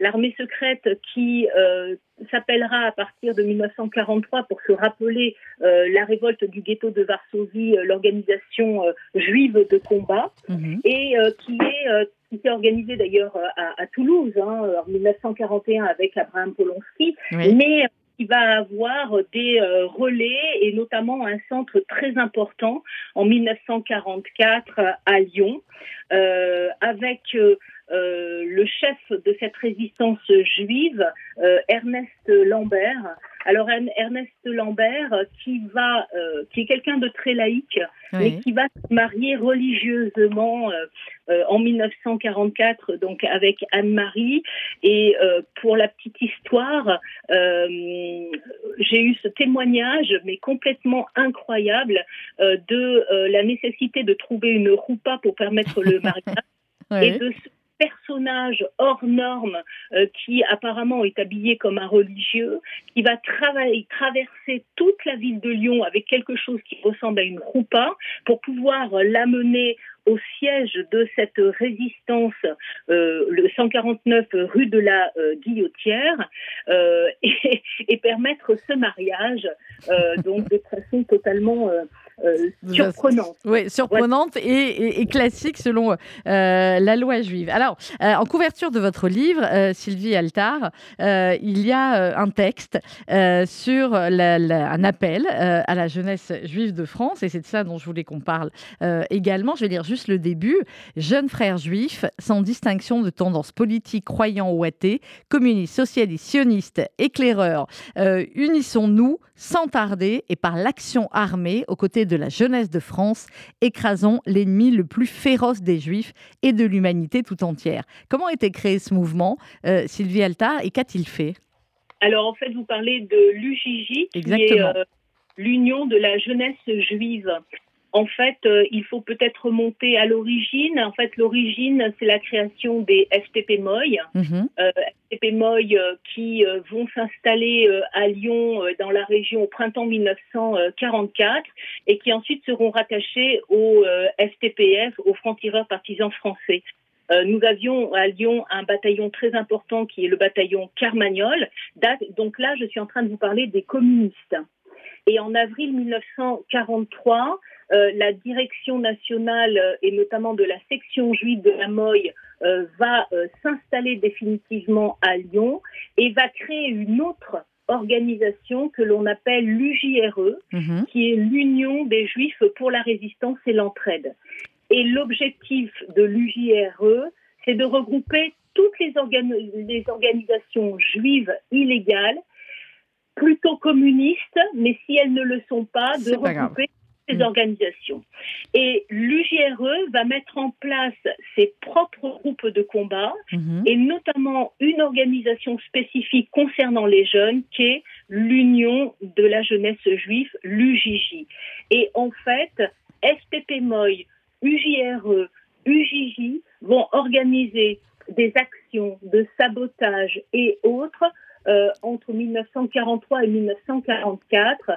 l'armée secrète qui euh, s'appellera à partir de 1943 pour se rappeler euh, la révolte du ghetto de Varsovie, euh, l'organisation juive de combat, mhm. et qui est qui s'est organisée d'ailleurs à, Toulouse hein, en 1941 avec Abraham Polonsky, mais qui va avoir des relais et notamment un centre très important en 1944 à Lyon, avec euh, le chef de cette résistance juive, euh, Ernest Lambert. Alors Ernest Lambert, qui va, euh, qui est quelqu'un de très laïque, et qui va se marier religieusement en 1944, donc avec Anne-Marie. Et pour la petite histoire, j'ai eu ce témoignage, mais complètement incroyable, de la nécessité de trouver une roupa pour permettre le mariage. et de personnage hors norme euh, qui apparemment est habillé comme un religieux, qui va travailler, traverser toute la ville de Lyon avec quelque chose qui ressemble à une roupa pour pouvoir l'amener au siège de cette résistance, euh, le 149 rue de la euh, Guillotière, et, et, permettre ce mariage, donc de façon totalement surprenante. Oui, surprenante et, classique selon la loi juive. Alors, en couverture de votre livre, Sylvie Altar, il y a un texte sur un appel à la jeunesse juive de France, et c'est de ça dont je voulais qu'on parle également. Je vais lire juste le début. Jeunes frères juifs, sans distinction de tendance politique, croyants ou athées, communistes, socialistes, sionistes, éclaireurs, euh, unissons-nous sans tarder et par l'action armée aux côtés de la jeunesse de France, écrasons l'ennemi le plus féroce des juifs et de l'humanité tout entière. Comment a été créé ce mouvement, euh, Sylvie Alta, et qu'a-t-il fait? Alors en fait, vous parlez de l'UJJ, qui est euh, l'Union de la jeunesse juive. En fait, euh, il faut peut-être remonter à l'origine. En fait, l'origine, c'est la création des FTP Moy. Mhm. Euh, FTP Moy euh, qui vont s'installer à Lyon, dans la région, au printemps 1944, et qui ensuite seront rattachés au FTPF, aux francs-tireurs partisans français. nous avions à Lyon un bataillon très important qui est le bataillon Carmagnol. Donc là, je suis en train de vous parler des communistes. Et en avril 1943, euh, la direction nationale euh, et notamment de la section juive de la Moye euh, va s'installer définitivement à Lyon et va créer une autre organisation que l'on appelle l'UJRE, mhm. qui est l'Union des Juifs pour la résistance et l'entraide. Et l'objectif de l'UJRE, c'est de regrouper toutes les, les, organisations juives illégales, plutôt communistes, mais si elles ne le sont pas, de regrouper ces mm. organisations. Et l'UGRE va mettre en place ses propres groupes de combat mm-hmm. et notamment une organisation spécifique concernant les jeunes qui est l'Union de la jeunesse juive, l'UJJ. Et en fait, SPP Moy, UJRE, UJJ vont organiser des actions de sabotage et autres euh, entre 1943 et 1944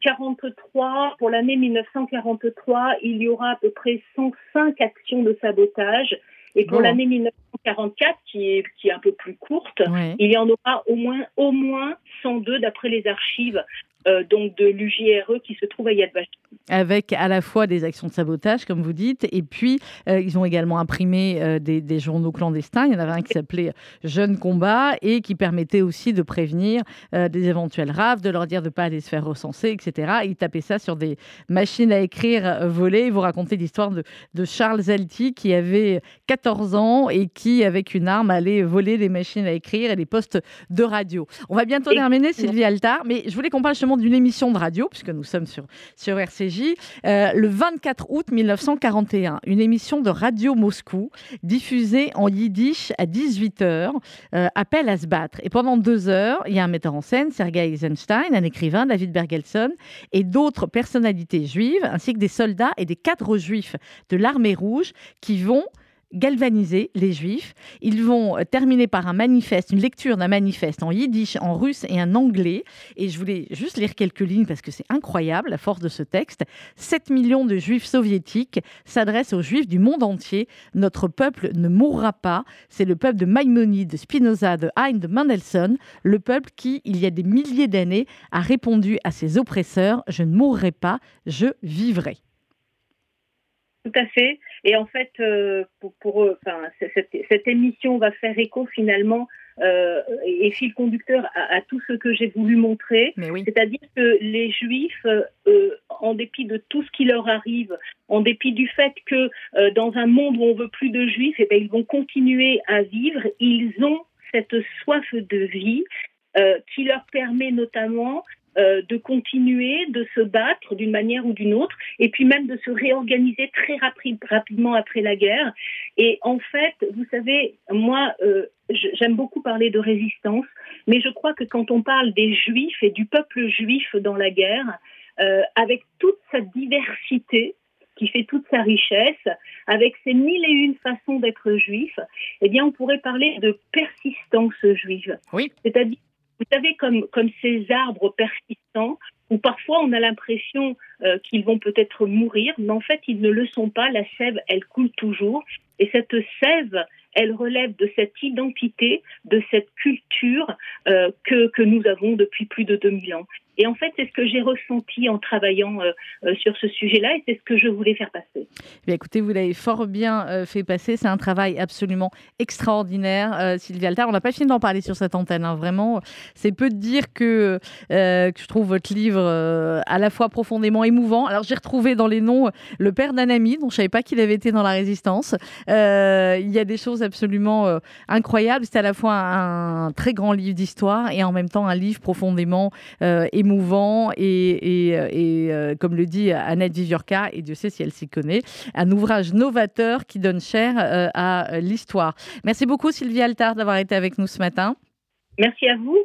43, euh, pour l'année 1943, il y aura à peu près 105 actions de sabotage. Et pour l'année 1944, qui est, qui est un peu plus courte, il y en aura au moins, au moins 102 d'après les archives euh, donc de l'UJRE qui se trouve à Yad Vashem. Avec à la fois des actions de sabotage, comme vous dites, et puis euh, ils ont également imprimé euh, des, journaux clandestins. Il y en avait un qui s'appelait Jeune Combat et qui permettait aussi de prévenir des éventuels raves, de leur dire de ne pas aller se faire recenser, etc. ils tapaient ça sur des machines à écrire volées. Vous racontaient l'histoire de, de, Charles Zalti qui avait 14 ans et qui, avec une arme, allait voler des machines à écrire et des postes de radio. On va bientôt terminer, Sylvie Altar, mais je voulais qu'on parle d'une émission de radio, puisque nous sommes sur, sur RCJ, euh, le 24 août 1941. Une émission de Radio Moscou, diffusée en yiddish à 18h, euh, appelle à se battre. Et pendant deux heures, il y a un metteur en scène, Sergei Eisenstein, un écrivain, David Bergelson, et d'autres personnalités juives, ainsi que des soldats et des cadres juifs de l'armée rouge qui vont galvaniser les juifs. Ils vont euh, terminer par un manifeste, une lecture d'un manifeste en yiddish, en russe et en anglais. Et je voulais juste lire quelques lignes parce que c'est incroyable la force de ce texte. 7 millions de juifs soviétiques s'adressent aux juifs du monde entier. Notre peuple ne mourra pas. C'est le peuple de Maïmonide, de Spinoza, de Hein, de Mendelssohn, le peuple qui, il y a des milliers d'années, a répondu à ses oppresseurs Je ne mourrai pas, je vivrai. Tout à fait. Et en fait, euh, pour, pour enfin, cette, cette, émission va faire écho finalement euh, et fil conducteur à, tout ce que j'ai voulu montrer. C'est-à-dire que les Juifs, euh, en dépit de tout ce qui leur arrive, en dépit du fait que euh, dans un monde où on veut plus de Juifs, eh bien, ils vont continuer à vivre. Ils ont cette soif de vie qui leur permet notamment euh, de continuer, de se battre d'une manière ou d'une autre, et puis même de se réorganiser très rapidement après la guerre. Et en fait, vous savez, moi, euh, j'aime beaucoup parler de résistance, mais je crois que quand on parle des juifs et du peuple juif dans la guerre, euh, avec toute sa diversité, qui fait toute sa richesse, avec ses mille et une façons d'être juif, eh bien, on pourrait parler de persistance juive. Oui. C'est-à-dire vous savez, comme, comme ces arbres persistants, où parfois on a l'impression euh, qu'ils vont peut-être mourir, mais en fait ils ne le sont pas. La sève, elle coule toujours. Et cette sève, elle relève de cette identité, de cette culture euh, que, que nous avons depuis plus de 2000 ans. Et en fait, c'est ce que j'ai ressenti en travaillant euh, sur ce sujet-là et c'est ce que je voulais faire passer. Eh écoutez, vous l'avez fort bien fait passer. C'est un travail absolument extraordinaire, Sylvia Altar. On n'a pas fini d'en parler sur cette antenne. Hein. Vraiment, c'est peu de dire que, que, je trouve votre livre à la fois profondément émouvant. Alors, j'ai retrouvé dans les noms le père d'un ami dont je ne savais pas qu'il avait été dans la résistance. il y a des choses absolument incroyables. C'est à la fois un, très grand livre d'histoire et en même temps un livre profondément émouvant et, euh, comme le dit Annette Viviorca, et Dieu sait si elle s'y connaît, un ouvrage novateur qui donne euh, à l'histoire. Merci beaucoup Sylvie Altard d'avoir été avec nous ce matin. Merci à vous.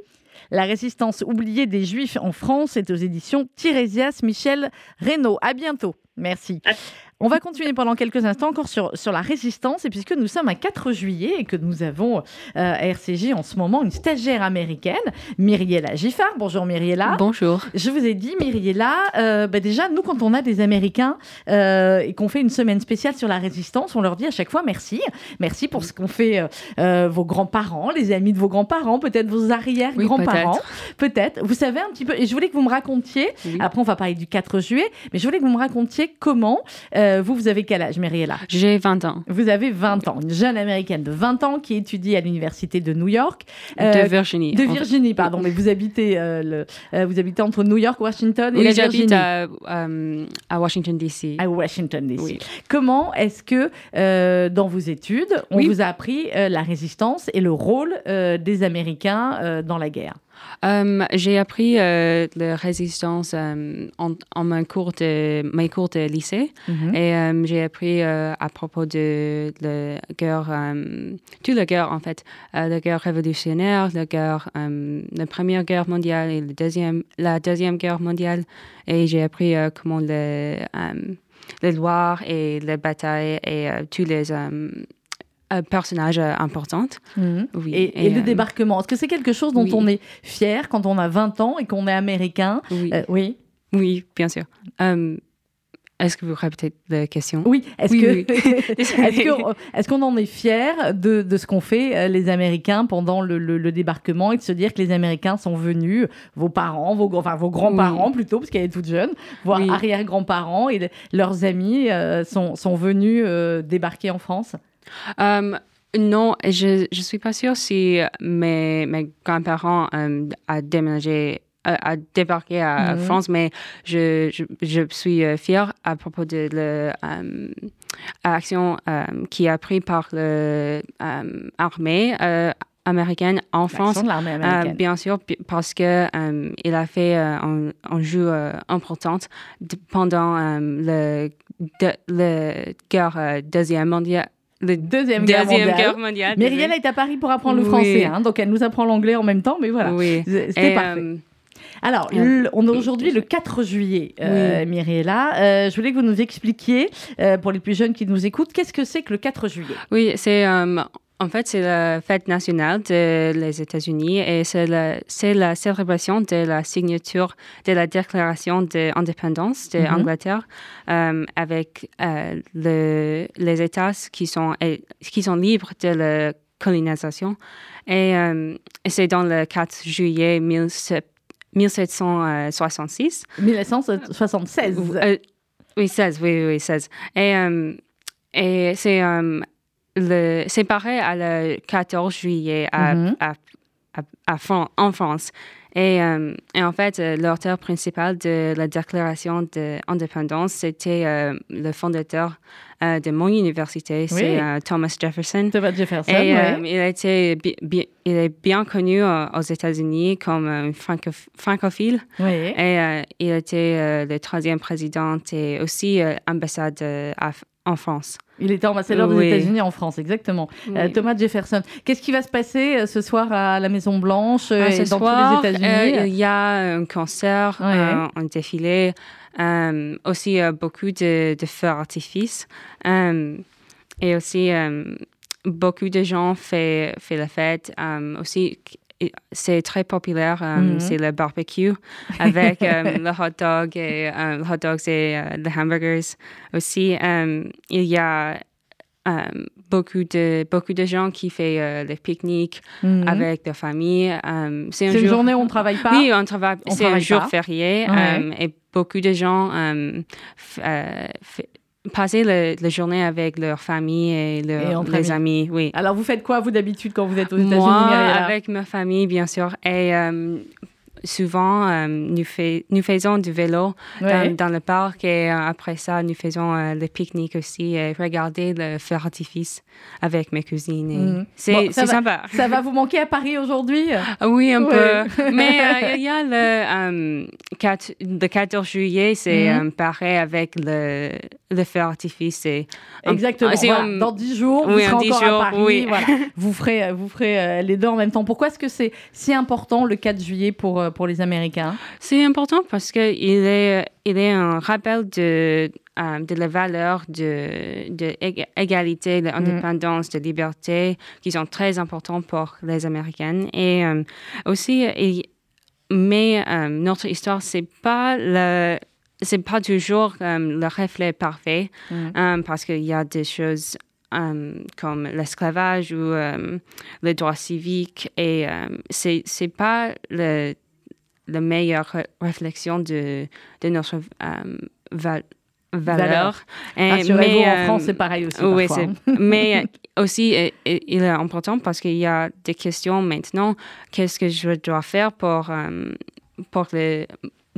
La résistance oubliée des Juifs en France est aux éditions Tirésias Michel Reynaud. À bientôt. Merci. On va continuer pendant quelques instants encore sur, sur la résistance. Et puisque nous sommes à 4 juillet et que nous avons euh, à RCJ en ce moment une stagiaire américaine, Myriella Giffard. Bonjour Myriella. Bonjour. Je vous ai dit, Myriella, euh, bah déjà, nous, quand on a des Américains euh, et qu'on fait une semaine spéciale sur la résistance, on leur dit à chaque fois merci. Merci pour ce qu'ont fait vos grands-parents, les amis de vos grands-parents, peut-être vos arrière-grands-parents. peut-être. vous savez un petit peu. Et je voulais que vous me racontiez, après on va parler du 4 juillet, mais je voulais que vous me racontiez comment. Euh, vous, vous avez quel âge, Mariella J'ai 20 ans. Vous avez 20 ans. Une jeune américaine de 20 ans qui étudie à l'université de New York. de euh, Virginie. De Virginie, pardon. Mais vous habitez, euh, le, vous habitez entre New York, Washington et oui, la j'habite à, à, Washington, D.C. À Washington, D.C. Comment est-ce que, dans vos études, on vous a appris la résistance et le rôle des Américains dans la guerre? Um, j'ai appris euh, la résistance um, en, en mes, cours de, mes cours de lycée. Mm-hmm. et um, j'ai appris euh, à propos de la guerre, toute la guerre en fait, euh, la guerre révolutionnaire, la, guerre, la première guerre mondiale et la deuxième, la deuxième guerre mondiale. Et j'ai appris comment les, les lois et les batailles et tous les personnage euh, importante. Mhm. Oui. Et, le euh, débarquement, est-ce que c'est quelque chose dont on est fier quand on a 20 ans et qu'on est américain? Oui. Euh, oui. oui. bien sûr. est-ce que vous répétez la question? Oui. Est-ce est qu'on en est fier de, de ce qu'ont fait les Américains pendant le, le, débarquement et de se dire que les Américains sont venus, vos parents, vos, enfin vos grands-parents plutôt, parce qu'elle est toute jeune, voire arrière-grands-parents et leurs amis sont, sont venus débarquer en France? Um, non, je ne suis pas sûre si mes, mes grands-parents um, ont déménagé débarqué à, mhm. France, mais je, je, je suis euh, fière à propos de l'action euh, um, qui a pris par l'armée euh, américaine en France. Américaine. bien sûr, parce que il a fait un, un, jeu important pendant le, de, guerre deuxième mondiale la Deuxième, Guerre, mondiale. Myriel est à Paris pour apprendre le français, hein, donc elle nous apprend l'anglais en même temps, mais voilà, c'était parfait. Euh, Alors, on est aujourd'hui le 4 juillet, euh. Euh, je voulais que vous nous expliquiez, euh, pour les plus jeunes qui nous écoutent, qu'est-ce que c'est que le 4 juillet? Oui, c'est en fait, c'est la fête nationale des États-Unis et c'est la, la, célébration de la signature de la déclaration d'indépendance de l'Angleterre mhm. euh, avec euh, le, les États qui sont, qui sont libres de la colonisation. Et, euh, c'est dans le 4 juillet 1766. 1976. oui, 16, oui, oui, 16. Et, et c'est c'est pareil à le 14 juillet à, à, à, en France. Et, euh, et, en fait, euh, l'auteur principal de la déclaration d'indépendance, c'était euh, le fondateur de mon université, c'est Thomas Jefferson. Thomas Jefferson, Et il, été il est bien connu aux États-Unis comme un francophile. Oui. Et il était le troisième président et aussi ambassadeur en France. Il était ambassadeur des États-Unis en France, exactement. Euh, Thomas Jefferson. Qu'est-ce qui va se passer euh, ce soir à la Maison Blanche euh, ah, et dans tous les États-Unis Il y a un concert, un défilé, aussi beaucoup de, feux artifices et aussi beaucoup de gens font, font la fête. aussi c'est très populaire, euh, mm-hmm. c'est le barbecue avec euh, le hot dog et euh, le hot dogs et les hamburgers aussi. il y a beaucoup, de, beaucoup de gens qui font les pique-niques Mhm. avec leur famille. c'est un une jour- journée où on ne travaille pas? Oui, on travaille. C'est un travaille jour pas? férié Ouais. euh, et beaucoup de gens euh, passaient le- la journée avec leur famille et, leur- Et les amis. Oui. Alors, vous faites quoi, vous, d'habitude, quand vous êtes aux États-Unis, Moi, avec ma famille, bien sûr. Et euh, souvent, euh, nous, fais- nous faisons du vélo Ouais. dans, dans le parc et euh, après ça, nous faisons euh, le pique-nique aussi et regarder le feu d'artifice avec mes cousines. et Mhm. C'est Bon, sympa. Ça va vous manquer à Paris aujourd'hui? Ah Oui, un Ouais. peu. Mais euh, il y a le, euh, 4, le 14 juillet, c'est euh, pareil avec le, le feu un- Exactement. voilà. Dans 10 jours, vous serez en 10 encore jours, à Paris. oui. Voilà. Vous ferez, vous ferez les deux en même temps. Pourquoi est-ce que c'est si important le 4 juillet pour, pour les Américains? C'est important parce qu'il est, il est un rappel de, euh, de la valeur de, de égalité, Mm. d'indépendance, de liberté, qui sont très importants pour les Américaines. Et euh, aussi, mais euh, notre histoire, c'est pas le c'est pas toujours le reflet parfait Mm. parce qu'il y a des choses comme l'esclavage ou euh, les droits civiques et euh, c'est c'est pas le la meilleure ré- réflexion de, de notre euh, val- valeur. Et- Rassurez-vous, en euh, France, c'est pareil aussi. oui, mais euh, aussi, euh, euh, il est important parce qu'il y a des questions maintenant. Qu'est-ce que je dois faire pour, euh, pour les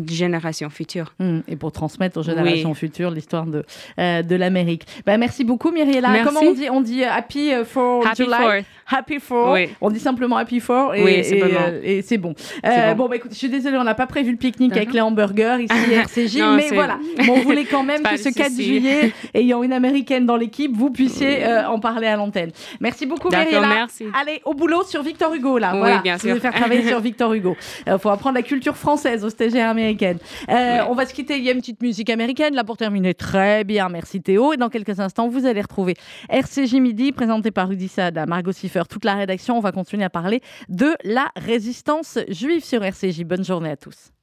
générations futures? Mm. Et pour transmettre aux générations futures l'histoire de, euh, de l'Amérique. Bah, merci beaucoup, Myriella. Merci. Comment on dit On dit euh, Happy euh, for Happy July? Fourth. Happy for. Oui. On dit simplement Happy for et, Oui, simplement. euh, et c'est bon. Euh, bon. bon, bah, écoute, je suis désolée, on n'a pas prévu le pique-nique avec Mhm. les hamburgers ici à RCJ, Non, mais c'est- voilà. Bon, on voulait quand même que ce 4 souci. juillet, ayant une américaine dans l'équipe, vous puissiez en parler à l'antenne. Merci beaucoup, Myriella. merci. Allez, au boulot sur Victor Hugo, là. Oui, voilà. bien Je vais sûr. faire travailler sur Victor Hugo. Il faut apprendre la culture française aux stagiaires Euh. On va se quitter. Il y a une petite musique américaine là pour terminer. Très bien, merci Théo. Et dans quelques instants, vous allez retrouver RCJ Midi, présenté par Rudy Sada, Margot Siffer, toute la rédaction. On va continuer à parler de la résistance juive sur RCJ. Bonne journée à tous.